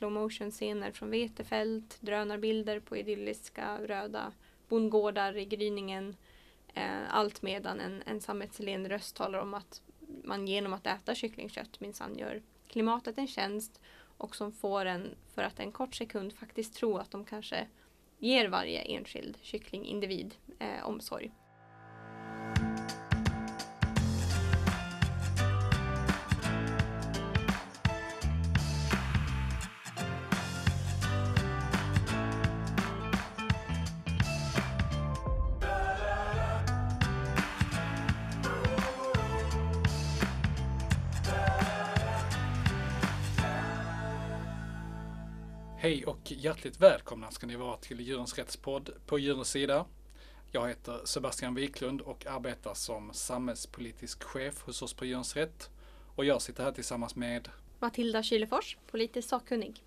slow motion scener från vetefält, drönarbilder på idylliska röda bondgårdar i gryningen. Eh, allt medan en, en sammetslen röst talar om att man genom att äta kycklingkött minsann gör klimatet en tjänst och som får en för att en kort sekund faktiskt tro att de kanske ger varje enskild kycklingindivid eh, omsorg. Hjärtligt välkomna ska ni vara till Djurens Rättspodd på Djurens Sida. Jag heter Sebastian Wiklund och arbetar som samhällspolitisk chef hos oss på Djurens Rätt. Och jag sitter här tillsammans med Matilda Kylefors, politisk sakkunnig.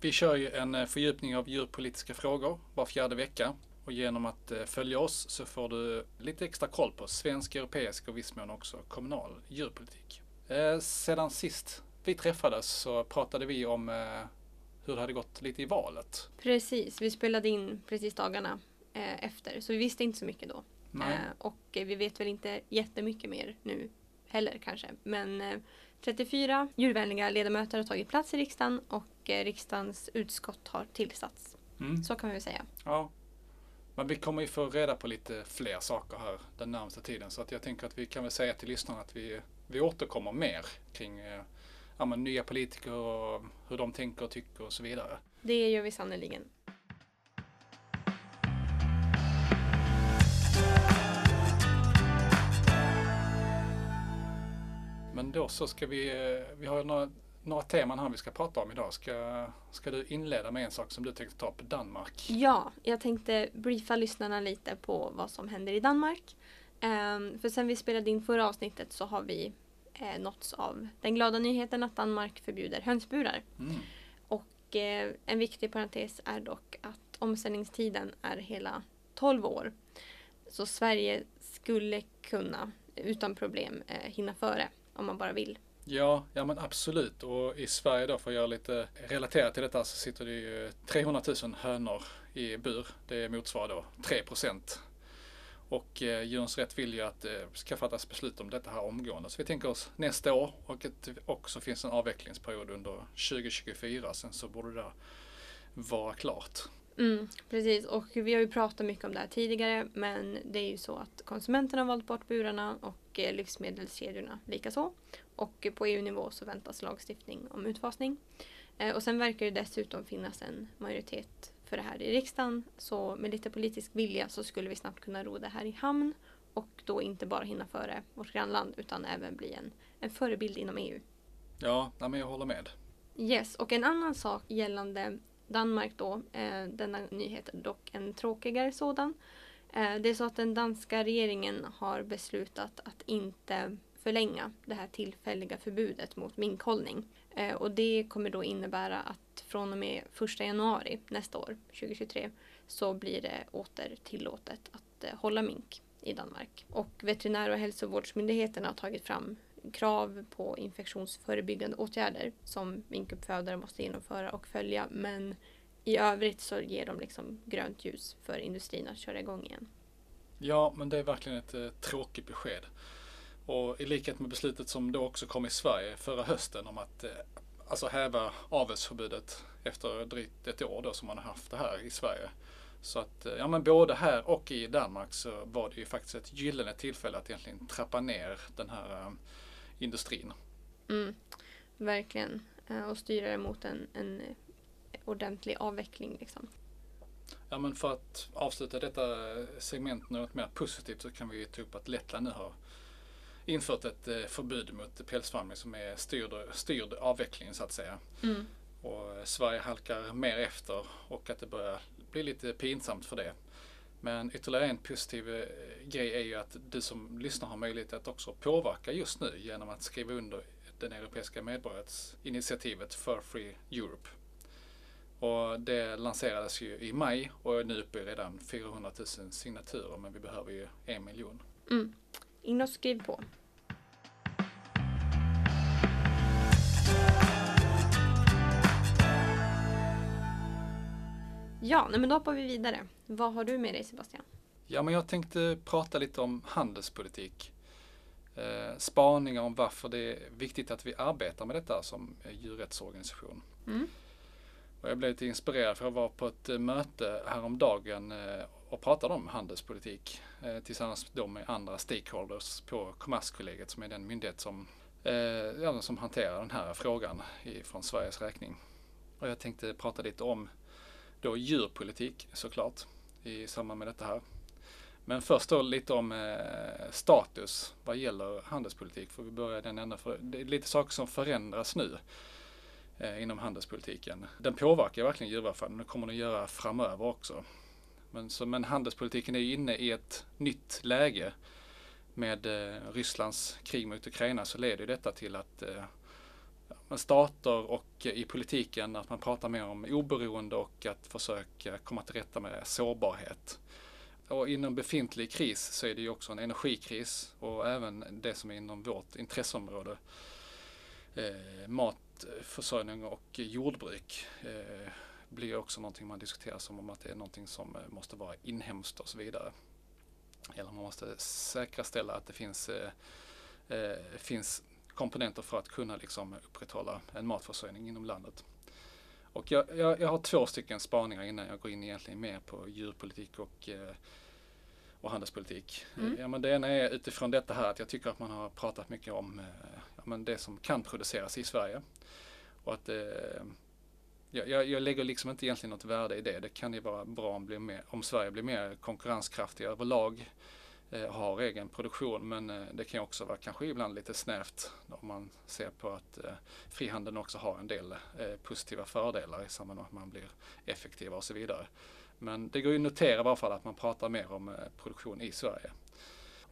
Vi kör ju en eh, fördjupning av djurpolitiska frågor var fjärde vecka. Och genom att eh, följa oss så får du lite extra koll på svensk, europeisk och viss mån också kommunal djurpolitik. Eh, sedan sist vi träffades så pratade vi om hur det hade gått lite i valet. Precis, vi spelade in precis dagarna eh, efter så vi visste inte så mycket då. Eh, och vi vet väl inte jättemycket mer nu heller kanske. Men eh, 34 djurvänliga ledamöter har tagit plats i riksdagen och eh, riksdagens utskott har tillsatts. Mm. Så kan vi säga. Ja. Men vi kommer ju få reda på lite fler saker här den närmaste tiden så att jag tänker att vi kan väl säga till lyssnarna att vi, vi återkommer mer kring eh, ja, men, nya politiker och hur de tänker och tycker och så vidare. Det gör vi sannerligen. Men då så ska vi, eh, vi har några, några teman här vi ska prata om idag. Ska, ska du inleda med en sak som du tänkte ta upp, Danmark? Ja, jag tänkte briefa lyssnarna lite på vad som händer i Danmark. Um, för sen vi spelade in förra avsnittet så har vi eh, nåtts av den glada nyheten att Danmark förbjuder hönsburar. Mm. Och eh, en viktig parentes är dock att omställningstiden är hela 12 år. Så Sverige skulle kunna utan problem eh, hinna före om man bara vill. Ja, ja men absolut. Och i Sverige då, för att göra lite relaterat till detta, så sitter det ju 300 000 hönor i bur. Det motsvarar då 3 procent och eh, Djurens Rätt vill ju att det eh, ska fattas beslut om detta här omgående. Så vi tänker oss nästa år och att det också finns en avvecklingsperiod under 2024. Sen så borde det vara klart. Mm, precis, och vi har ju pratat mycket om det här tidigare men det är ju så att konsumenterna har valt bort burarna och eh, livsmedelskedjorna likaså. Och på EU-nivå så väntas lagstiftning om utfasning. Eh, och sen verkar det dessutom finnas en majoritet för det här i riksdagen. Så med lite politisk vilja så skulle vi snabbt kunna ro det här i hamn och då inte bara hinna före vårt grannland utan även bli en, en förebild inom EU. Ja, men jag håller med. Yes, och en annan sak gällande Danmark då, eh, denna nyhet är dock en tråkigare sådan. Eh, det är så att den danska regeringen har beslutat att inte förlänga det här tillfälliga förbudet mot minkhållning. Eh, och det kommer då innebära att från och med 1 januari nästa år, 2023, så blir det åter tillåtet att eh, hålla mink i Danmark. Och veterinär och hälsovårdsmyndigheterna har tagit fram krav på infektionsförebyggande åtgärder som minkuppfödare måste genomföra och följa. Men i övrigt så ger de liksom grönt ljus för industrin att köra igång igen. Ja, men det är verkligen ett eh, tråkigt besked. Och i likhet med beslutet som då också kom i Sverige förra hösten om att eh, alltså häva avelsförbudet efter drygt ett år då som man har haft det här i Sverige. Så att, eh, ja men både här och i Danmark så var det ju faktiskt ett gyllene tillfälle att egentligen trappa ner den här um, industrin. Mm, verkligen. Och styra det mot en, en ordentlig avveckling liksom. Ja men för att avsluta detta segment något mer positivt så kan vi ta upp att Lettland nu har infört ett eh, förbud mot pälsfarmning som är styrd, styrd avveckling så att säga. Mm. Och Sverige halkar mer efter och att det börjar bli lite pinsamt för det. Men ytterligare en positiv eh, grej är ju att du som lyssnar har möjlighet att också påverka just nu genom att skriva under den europeiska medborgarinitiativet For Free Europe. Och det lanserades ju i maj och är nu uppe i redan 400 000 signaturer men vi behöver ju en miljon. Mm. In och skriv på. Ja, men då hoppar vi vidare. Vad har du med dig Sebastian? Ja, men jag tänkte prata lite om handelspolitik. Eh, spaningar om varför det är viktigt att vi arbetar med detta som djurrättsorganisation. Mm. Och jag blev lite inspirerad för jag var på ett möte häromdagen eh, och pratade om handelspolitik eh, tillsammans då med andra stakeholders på Kommerskollegiet som är den myndighet som, eh, som hanterar den här frågan i, från Sveriges räkning. Och jag tänkte prata lite om då djurpolitik såklart i samband med detta här. Men först då lite om eh, status vad gäller handelspolitik. För vi börjar den ända för det är lite saker som förändras nu eh, inom handelspolitiken. Den påverkar verkligen djurvälfärden och det kommer den göra framöver också. Men, så, men handelspolitiken är ju inne i ett nytt läge. Med eh, Rysslands krig mot Ukraina så leder detta till att eh, stater och eh, i politiken att man pratar mer om oberoende och att försöka komma till rätta med sårbarhet. Och inom befintlig kris så är det ju också en energikris och även det som är inom vårt intresseområde. Eh, matförsörjning och jordbruk eh, blir också någonting man diskuterar som om att det är någonting som eh, måste vara inhemskt och så vidare. Eller man måste säkerställa att det finns, eh, eh, finns komponenter för att kunna liksom upprätthålla en matförsörjning inom landet. Och jag, jag, jag, har två stycken spaningar innan jag går in egentligen mer på djurpolitik och, eh, och handelspolitik. Mm. Ja, men det ena är utifrån detta här att jag tycker att man har pratat mycket om ja, men det som kan produceras i Sverige. Och att eh, jag, jag, lägger liksom inte egentligen något värde i det. Det kan ju vara bra om, blir mer, om Sverige blir mer konkurrenskraftiga överlag eh, har egen produktion men eh, det kan också vara kanske ibland lite snävt om man ser på att eh, frihandeln också har en del eh, positiva fördelar i samband med att man blir effektivare och så vidare. Men det går ju att notera i varje fall att man pratar mer om eh, produktion i Sverige.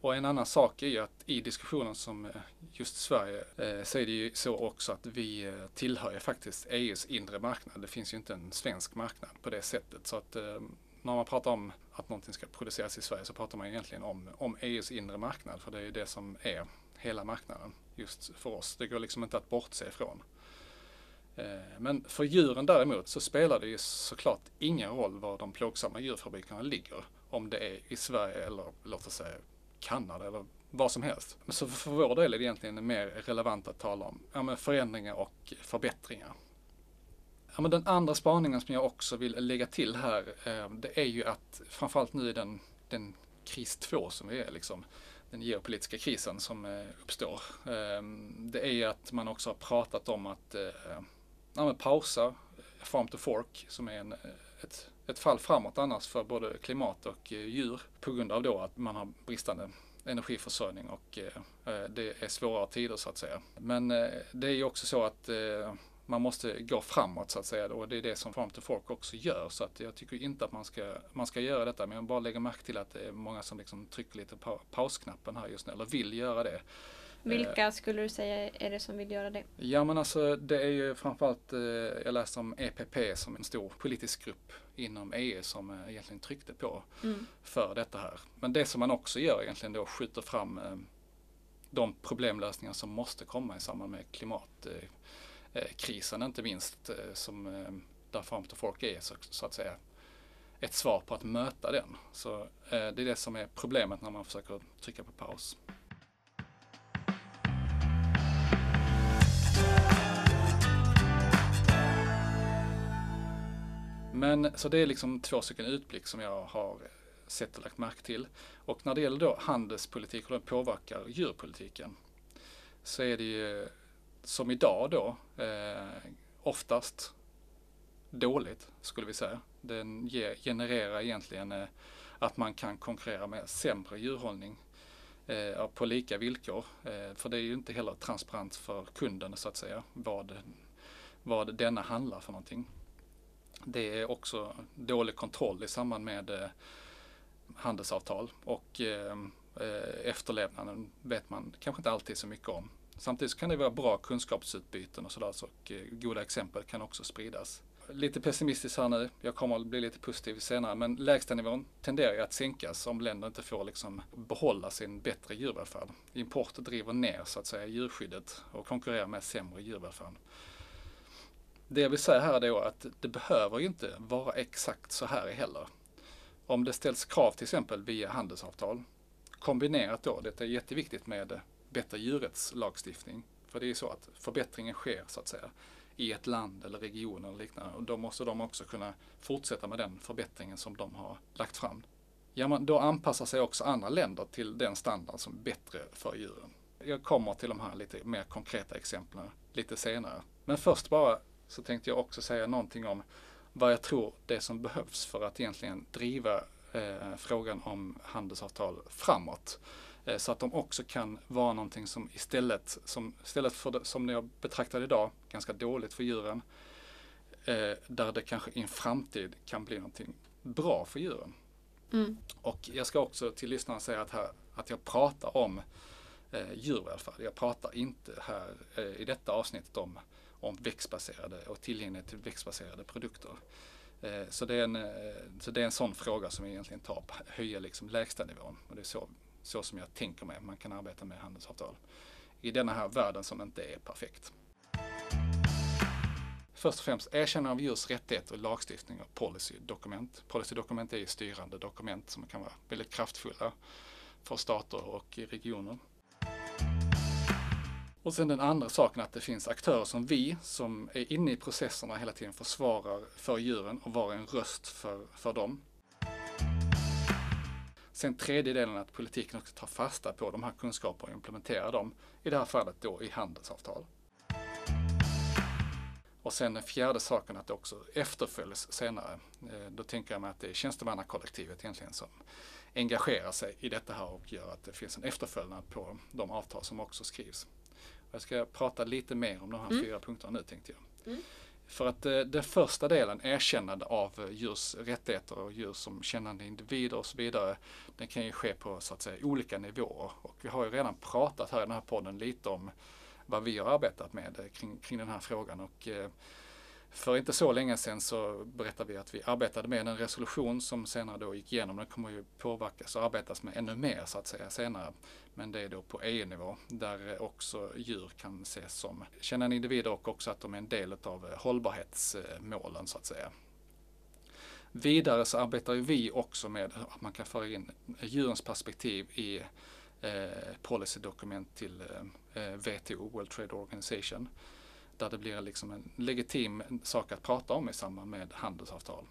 Och en annan sak är ju att i diskussionen som eh, just Sverige eh, så är det ju så också att vi eh, tillhör ju faktiskt EUs inre marknad. Det finns ju inte en svensk marknad på det sättet. Så att när man pratar om att någonting ska produceras i Sverige så pratar man egentligen om, om EUs inre marknad. För det är ju det som är hela marknaden just för oss. Det går liksom inte att bortse ifrån. Men för djuren däremot så spelar det ju såklart ingen roll var de plågsamma djurfabrikerna ligger. Om det är i Sverige eller låt oss säga Kanada eller vad som helst. Så för vår del är det egentligen mer relevant att tala om ja, förändringar och förbättringar. Ja, men den andra spaningen som jag också vill lägga till här, eh, det är ju att framförallt nu i den, den kris 2 som vi är, liksom, den geopolitiska krisen som eh, uppstår. Eh, det är ju att man också har pratat om att eh, ja, pausa eh, Farm to Fork som är en, eh, ett ett fall framåt annars för både klimat och eh, djur på grund av då att man har bristande energiförsörjning och eh, eh, det är svårare tider så att säga. Men det är ju också så att man måste gå framåt så att säga och det är det som Farm to Fork också gör. Så att jag tycker inte att man ska, man ska göra detta men jag bara lägger märke till att det är många som liksom trycker lite på pausknappen här just nu eller vill göra det. Vilka skulle du säga är det som vill göra det? Ja men alltså det är ju framförallt, jag läste om EPP som en stor politisk grupp inom EU som eh, egentligen tryckte på mm. för detta här. Men det som man också gör egentligen då skjuter fram eh, de problemlösningar som måste komma i samband med klimatkrisen inte minst som där Farm to Fork är så, så, att säga ett svar på att möta den. Så det är det som är problemet när man försöker trycka på paus. Men så det är liksom två stycken utblick som jag har eh, sett och lagt märke till. Och när det gäller då handelspolitik och den påverkar djurpolitiken så är det ju eh, som idag då eh, oftast dåligt skulle vi säga. Den ge, genererar egentligen eh, att man kan konkurrera med sämre djurhållning eh, på lika villkor. Eh, för det är ju inte heller transparent för kunden så att säga vad, vad denna handlar för någonting. Det är också dålig kontroll i samband med eh, handelsavtal och eh, eh, efterlevnaden vet man kanske inte alltid så mycket om. Samtidigt kan det vara bra kunskapsutbyten och sådär och goda exempel kan också spridas. Lite pessimistiskt här nu, jag kommer att bli lite positiv senare, men lägstanivån tenderar ju att sänkas om länder inte får liksom behålla sin bättre djurvälfärd. Import driver ner så att säga djurskyddet och konkurrerar med sämre djurvälfärd. Det jag vill säga här är då att det behöver ju inte vara exakt så här heller. Om det ställs krav till exempel via handelsavtal kombinerat då, det är jätteviktigt med bättre djurrättslagstiftning. För det är ju så att förbättringen sker så att säga i ett land eller region eller liknande och då måste de också kunna fortsätta med den förbättringen som de har lagt fram. Ja, men då anpassar sig också andra länder till den standard som är bättre för djuren. Jag kommer till de här lite mer konkreta exemplen lite senare. Men först bara så tänkte jag också säga någonting om vad jag tror det som behövs för att egentligen driva eh, frågan om handelsavtal framåt. Eh, så att de också kan vara någonting som istället, som, istället för det, som jag betraktar idag, ganska dåligt för djuren, eh, där det kanske i en framtid kan bli någonting bra för djuren. Mm. Och jag ska också till lyssnarna säga att, här, att jag pratar om eh, djurvälfärd. Jag pratar inte här eh, i detta avsnittet om, om växtbaserade och tillgänglighet till växtbaserade produkter. Eh, så, det är en, eh, så det är en sån fråga som vi egentligen tar höja liksom lägsta nivån. Och det är så, så som jag tänker mig man kan arbeta med handelsavtal. I denna här världen som inte är perfekt. Först och främst erkännande av djurs rättigheter, lagstiftning och policydokument. Policydokument är styrande dokument som kan vara väldigt kraftfulla för stater och regioner. Och sen den andra saken att det finns aktörer som vi som är inne i processerna hela tiden försvarar för djuren och var en röst för, för dem. Sen tredje delen att politiken också tar fasta på de här kunskaperna och implementerar dem, i det här fallet då i handelsavtal. Och sen den fjärde saken att det också efterföljs senare. Eh, då tänker jag mig att det är tjänstemannakollektivet egentligen som engagerar sig i detta här och gör att det finns en efterföljnad på de avtal som också skrivs. Jag ska prata lite mer om de här mm. fyra punkterna nu tänkte jag. Mm. För att eh, den första delen, erkännande av eh, djurs rättigheter och djur som kännande individer och så vidare, den kan ju ske på så att säga olika nivåer. Och vi har ju redan pratat här i den här podden lite om vad vi har arbetat med eh, kring, kring den här frågan. Och, eh, för inte så länge sedan så berättade vi att vi arbetade med en resolution som senare då gick igenom. Den kommer ju påverkas och arbetas med ännu mer så att säga senare. Men det är då på EU-nivå där också djur kan ses som kännande individer och också att de är en del av hållbarhetsmålen så att säga. Vidare så arbetar vi också med att man kan föra in djurens perspektiv i eh, policydokument till eh, eh WTO, World Trade Organization där det blir liksom en legitim sak att prata om i samband med handelsavtal.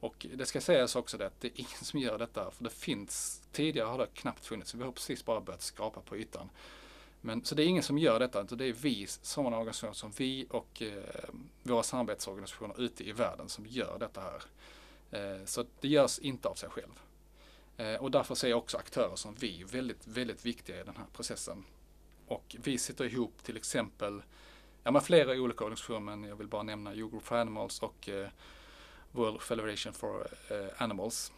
Och det ska sägas också det att det är ingen som gör detta, för det finns, tidigare har det knappt funnits, vi har precis bara börjat skrapa på ytan. Men, så det är ingen som gör detta, utan det är vi, sådana organisationer som vi och eh, våra samarbetsorganisationer ute i världen som gör detta här. Eh, så det görs inte av sig själv. Eh, och därför ser jag också aktörer som vi väldigt, väldigt viktiga i den här processen. Och vi sitter ihop till exempel ja, men flera olika organisationer, men jag vill bara nämna Group for Animals och eh, World Federation for eh, Animals.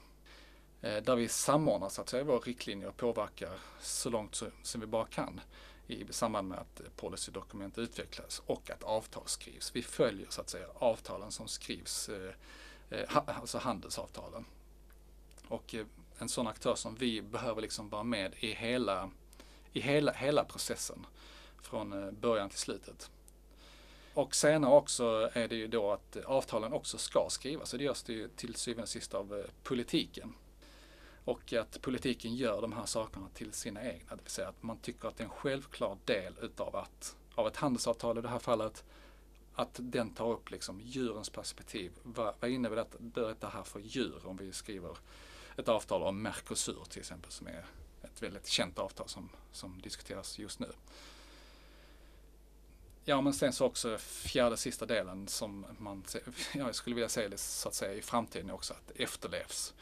Eh, där vi samordnar så att säga våra riktlinjer och påverkar så långt så, som vi bara kan i samband med att policydokument utvecklas och att avtal skrivs. Vi följer så att säga avtalen som skrivs, eh, eh alltså handelsavtalen. Och eh, en sån aktör som vi behöver liksom vara med i hela, i hela, hela processen från eh, början till slutet. Och senare också är det ju då att avtalen också ska skrivas och det görs det ju till syvende och sist av eh, politiken. Och att politiken gör de här sakerna till sina egna, det vill säga att man tycker att det är en självklar del utav att, av ett handelsavtal i det här fallet, att den tar upp liksom djurens perspektiv. Vad, vad innebär detta, detta här för djur om vi skriver ett avtal om Mercosur till exempel som är ett väldigt känt avtal som, som diskuteras just nu. Ja, men sen så också fjärde sista delen som man, jag skulle vilja säga det så att säga i framtiden också, att det efterlevs.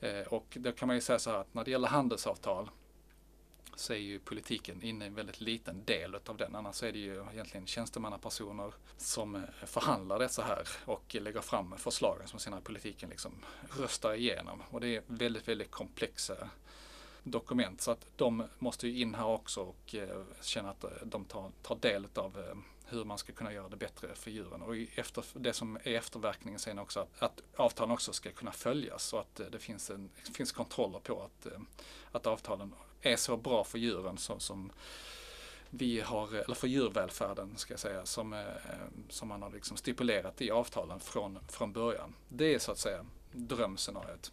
Eh, och då kan man ju säga så här att när det gäller handelsavtal så är ju politiken inne i en väldigt liten del utav den. Annars är det ju egentligen tjänstemannapersoner som eh, förhandlar förhandlar dessa här och lägger fram förslagen som senare politiken liksom röstar igenom. Och det är väldigt, väldigt komplexa dokument. Så att de måste ju in här också och eh, känna att eh, de tar, tar del av eh, hur man ska kunna göra det bättre för djuren. Och efter, det som är efterverkningen sen också att, att avtalen också ska kunna följas och att det finns, en, finns kontroller på att, att avtalen är så bra för djuren som, som vi har, eller för djurvälfärden ska jag säga, som, som man har liksom stipulerat i avtalen från, från början. Det är så att säga drömscenariot.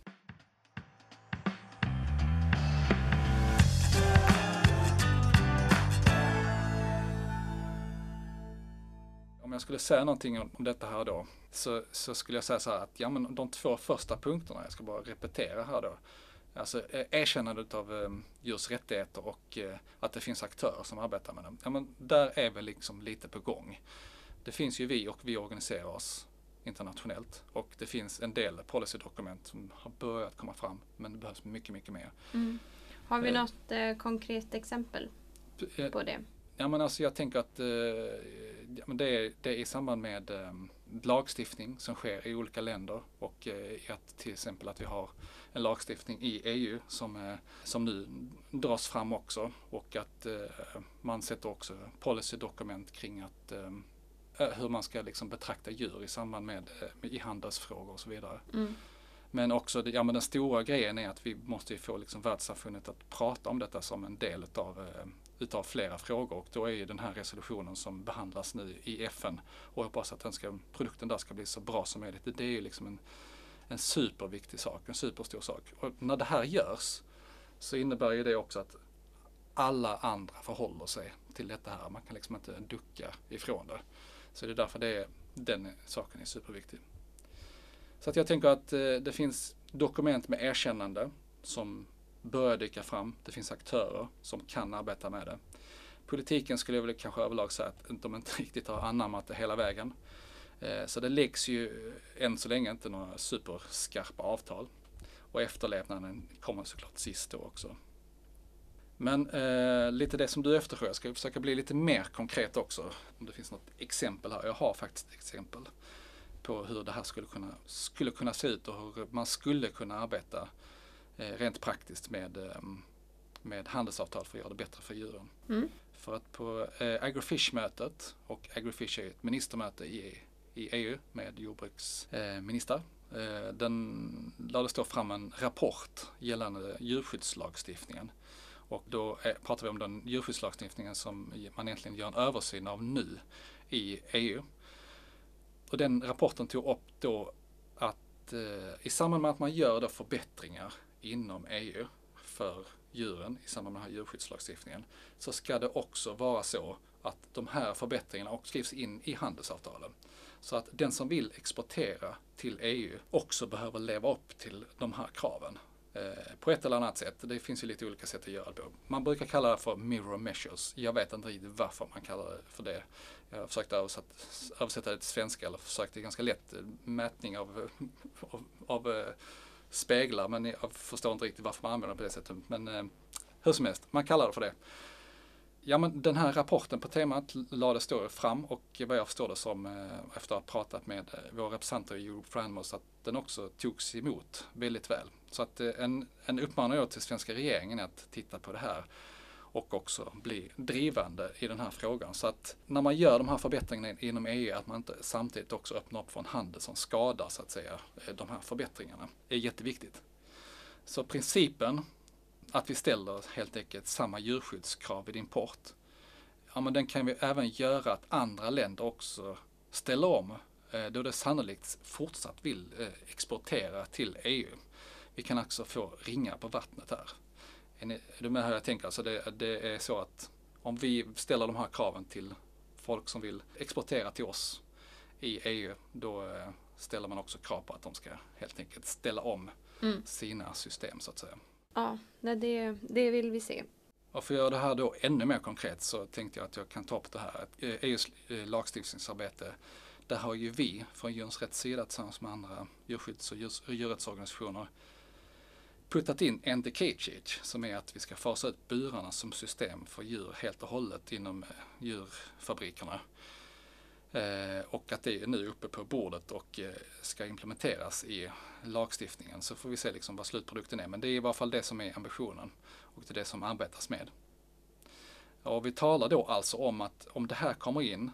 Om jag skulle säga någonting om, om detta här då så, så skulle jag säga så här att ja, men de två första punkterna, jag ska bara repetera här då. Alltså erkännandet av eh, djurs rättigheter och eh, att det finns aktörer som arbetar med dem. Ja, men där är väl liksom lite på gång. Det finns ju vi och vi organiserar oss internationellt och det finns en del policydokument som har börjat komma fram men det behövs mycket, mycket mer. Mm. Har vi eh, något eh, konkret exempel eh, på det? Ja men alltså jag tänker att det, är, det är i samband med eh, lagstiftning som sker i olika länder och eh, att till exempel att vi har en lagstiftning i EU som, eh, som nu dras fram också och att eh, man sätter också policydokument kring att hur man ska liksom betrakta djur i samband med, med i handelsfrågor och så vidare. Mm. Men också, ja men den stora grejen är att vi måste få liksom världssamfundet att prata om detta som en del utav, utav flera frågor och då är ju den här resolutionen som behandlas nu i FN och jag hoppas att den ska, produkten där ska bli så bra som möjligt. Det är ju liksom en, en superviktig sak, en superstor sak. Och när det här görs så innebär ju det också att alla andra förhåller sig till detta här. Man kan liksom inte ducka ifrån det. Så det är därför det är, den saken är superviktig. Så att jag tänker att eh, det finns dokument med erkännande som börjar dyka fram. Det finns aktörer som kan arbeta med det. Politiken skulle jag väl kanske överlag säga att de inte riktigt har anammat det hela vägen. Eh, så det läggs ju än så länge inte några superskarpa avtal. Och efterlevnaden kommer såklart sist då också. Men eh, lite det som du efterfrågar, jag ska försöka bli lite mer konkret också. Om det finns något exempel här. Jag har faktiskt exempel på hur det här skulle kunna, skulle kunna se ut och hur man skulle kunna arbeta eh, rent praktiskt med, eh, med handelsavtal för att göra det bättre för djuren. Mm. För att på eh, Agrifish-mötet, och Agrifish är ett ministermöte i i EU med jordbruksministrar. Eh, den lades då fram en rapport gällande djurskyddslagstiftningen. Och då pratar vi om den djurskyddslagstiftningen som man egentligen gör en översyn av nu i EU. Och den rapporten tog upp då att eh, i samband med att man gör då förbättringar inom EU för djuren i samband med den här djurskyddslagstiftningen så ska det också vara så att de här förbättringarna också skrivs in i handelsavtalen. Så att den som vill exportera till EU också behöver leva upp till de här kraven. Eh, på ett eller annat sätt. Det finns ju lite olika sätt att göra det på. Man brukar kalla det för mirror measures. Jag vet inte riktigt varför man kallar det för det. Jag har försökt översätta det till svenska, eller försökt, det är ganska lätt, eh, mätning av, av, av eh, speglar, men jag förstår inte riktigt varför man använder det på det sättet. Men eh, hur som helst, man kallar det för det. Ja men den här rapporten på temat lades då fram och vad jag förstår det som eh, efter att ha pratat med eh, våra representanter i Europe for Animals att den också togs emot väldigt väl. Så att eh, en, en uppmaning jag till svenska regeringen är att titta på det här och också bli drivande i den här frågan. Så att när man gör de här förbättringarna inom EU att man inte samtidigt också öppnar upp för en handel som skadar så att säga eh, de här förbättringarna är jätteviktigt. Så principen att vi ställer helt enkelt samma djurskyddskrav vid import. Ja, men den kan vi även göra att andra länder också ställer om eh, då det sannolikt fortsatt vill eh, exportera till EU. Vi kan också få ringar på vattnet här. Är, du med hur jag tänker? Alltså det, det är så att om vi ställer de här kraven till folk som vill exportera till oss i EU, då eh, ställer man också krav på att de ska helt enkelt ställa om mm. sina system så att säga. Ja, det, det vill vi se. Och för att göra det här då ännu mer konkret så tänkte jag att jag kan ta upp det här. EUs eh, e eh, lagstiftningsarbete, där har ju vi från Djurens Rätts sida tillsammans med andra djurskydds och djurrättsorganisationer puttat in End the cage som är att vi ska fasa ut burarna som system för djur helt och hållet inom eh, djurfabrikerna. Eh, och att det är nu uppe på bordet och eh, ska implementeras i lagstiftningen. Så får vi se liksom vad slutprodukten är. Men det är i varje fall det som är ambitionen och det är det som arbetas med. Och vi talar då alltså om att om det här kommer in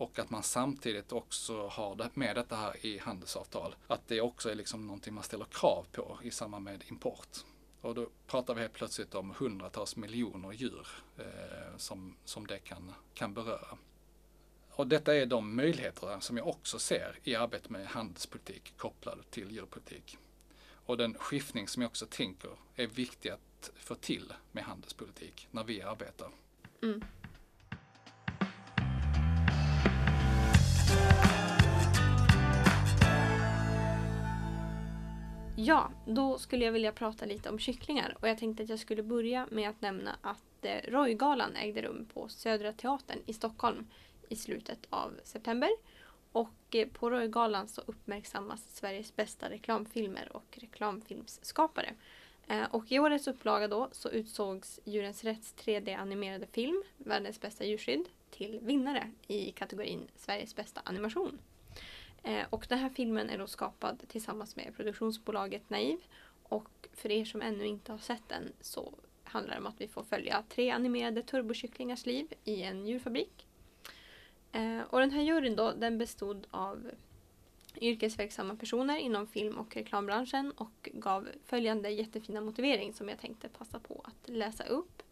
och att man samtidigt också har med detta här i handelsavtal. Att det också är liksom någonting man ställer krav på i samband med import. Och då pratar vi helt plötsligt om hundratals miljoner djur eh, som, som det kan, kan beröra. Och detta är de möjligheter som jag också ser i arbetet med handelspolitik kopplad till djurpolitik. Och den skiftning som jag också tänker är viktig att få till med handelspolitik när vi arbetar. Mm. Ja, då skulle jag vilja prata lite om kycklingar och jag tänkte att jag skulle börja med att nämna att eh, Roygalan ägde rum på Södra Teatern i Stockholm i slutet av september. Och eh, på Roygalan så uppmärksammas Sveriges bästa reklamfilmer och reklamfilmsskapare. Eh, och i årets upplaga då så utsågs Djurens Rätts 3D-animerade film, Världens bästa djurskydd, till vinnare i kategorin Sveriges bästa animation. Eh, och den här filmen är då skapad tillsammans med produktionsbolaget Naiv. Och för er som ännu inte har sett den så handlar det om att vi får följa tre animerade turbokycklingars liv i en djurfabrik. Eh, och den här juryn då, den bestod av yrkesverksamma personer inom film och reklambranschen och gav följande jättefina motivering som jag tänkte passa på att läsa upp.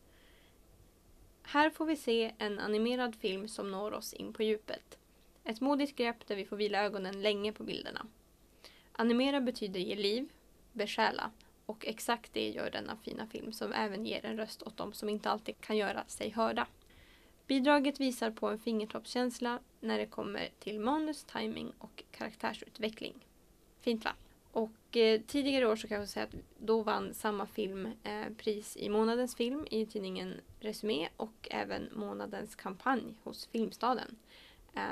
Här får vi se en animerad film som når oss in på djupet. Ett modigt grepp där vi får vila ögonen länge på bilderna. Animera betyder ge liv, besjäla och exakt det gör denna fina film som även ger en röst åt dem som inte alltid kan göra sig hörda. Bidraget visar på en fingertoppskänsla när det kommer till manus, timing och karaktärsutveckling. Fint va? Och eh, tidigare år så kan jag säga att då vann samma film eh, pris i månadens film i tidningen Resumé och även månadens kampanj hos Filmstaden. Eh,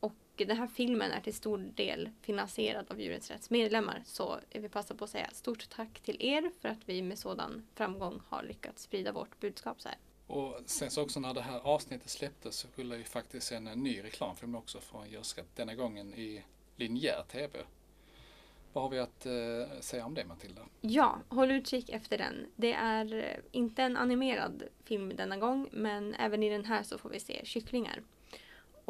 och den här filmen är till stor del finansierad av Djurens Rätts medlemmar. Så jag vill passa på att säga stort tack till er för att vi med sådan framgång har lyckats sprida vårt budskap så här. Och sen så också när det här avsnittet släpptes så skulle ju faktiskt en ny reklamfilm också från Djurskatt. Denna gången i linjär TV. Vad har vi att eh, säga om det Matilda? Ja, håll utkik efter den. Det är eh, inte en animerad film denna gång men även i den här så får vi se kycklingar.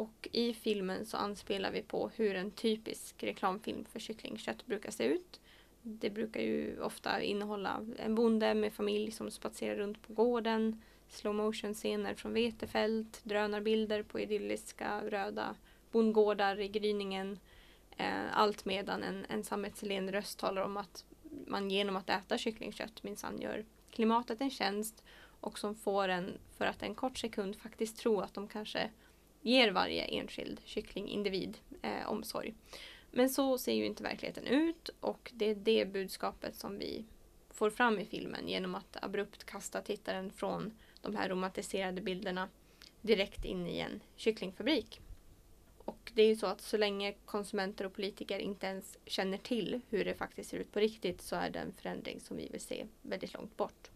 Och i filmen så anspelar vi på hur en typisk reklamfilm för kycklingkött brukar se ut. Det brukar ju ofta innehålla en bonde med familj som spatserar runt på gården, slow motion scener från vetefält, drönarbilder på idylliska röda bondgårdar i gryningen. Eh, allt medan en sammetslen röst talar om att man genom att äta kycklingkött minsann gör klimatet en tjänst och som får en för att en kort sekund faktiskt tro att de kanske ger varje enskild kycklingindivid eh, omsorg. Men så ser ju inte verkligheten ut och det är det budskapet som vi får fram i filmen genom att abrupt kasta tittaren från de här romantiserade bilderna direkt in i en kycklingfabrik. Och det är ju så att så länge konsumenter och politiker inte ens känner till hur det faktiskt ser ut på riktigt så är det en förändring som vi vill se väldigt långt bort.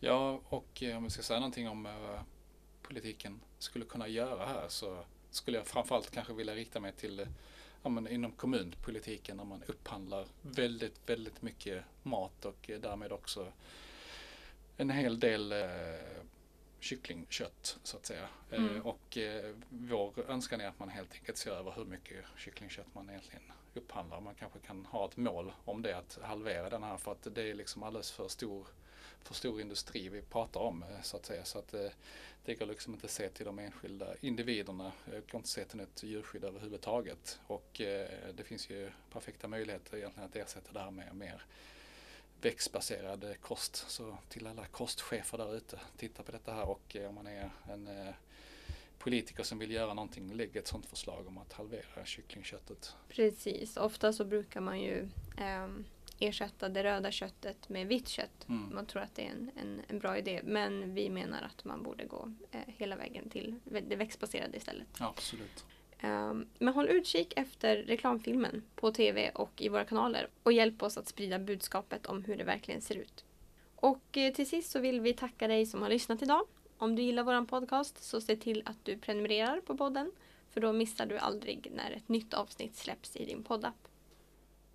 Ja, och eh, om vi ska säga någonting om eh, politiken skulle kunna göra här så skulle jag framförallt kanske vilja rikta mig till ja, men inom kommunpolitiken när man upphandlar väldigt, väldigt mycket mat och därmed också en hel del eh, kycklingkött så att säga. Eh, mm. Eh, och eh, vår önskan är att man helt enkelt ser över hur mycket kycklingkött man egentligen upphandlar. Man kanske kan ha ett mål om det, att halvera den här för att det är liksom alldeles för stor, för stor industri vi pratar om eh, så att säga. Så att, eh, det går liksom inte att se till de enskilda individerna. Det går inte att se till något djurskydd överhuvudtaget. Och eh, det finns ju perfekta möjligheter egentligen att ersätta det här med mer växtbaserad kost. Så till alla kostchefer där ute, titta på detta här och om man är en politiker som vill göra någonting, lägg ett sådant förslag om att halvera kycklingköttet. Precis, ofta så brukar man ju eh, ersätta det röda köttet med vitt kött. Mm. Man tror att det är en, en, en, bra idé. Men vi menar att man borde gå eh, hela vägen till det växtbaserade istället. absolut. Um, men håll utkik efter reklamfilmen på tv och i våra kanaler och hjälp oss att sprida budskapet om hur det verkligen ser ut. Och eh, till sist så vill vi tacka dig som har lyssnat idag. Om du gillar vår podcast så se till att du prenumererar på podden för då missar du aldrig när ett nytt avsnitt släpps i din poddapp.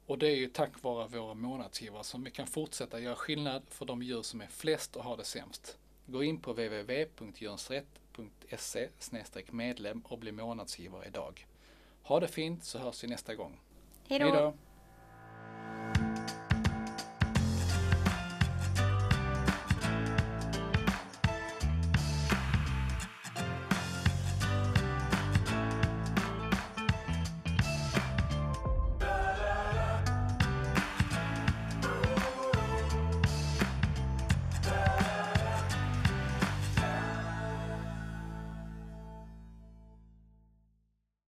Och det är ju tack vare våra månadsgivare som vi kan fortsätta göra skillnad för de djur som är flest och har det sämst. Gå in på www.djursrätt.se medlem och bli månadsgivare idag. Ha det fint så hörs vi nästa gång. Hej då!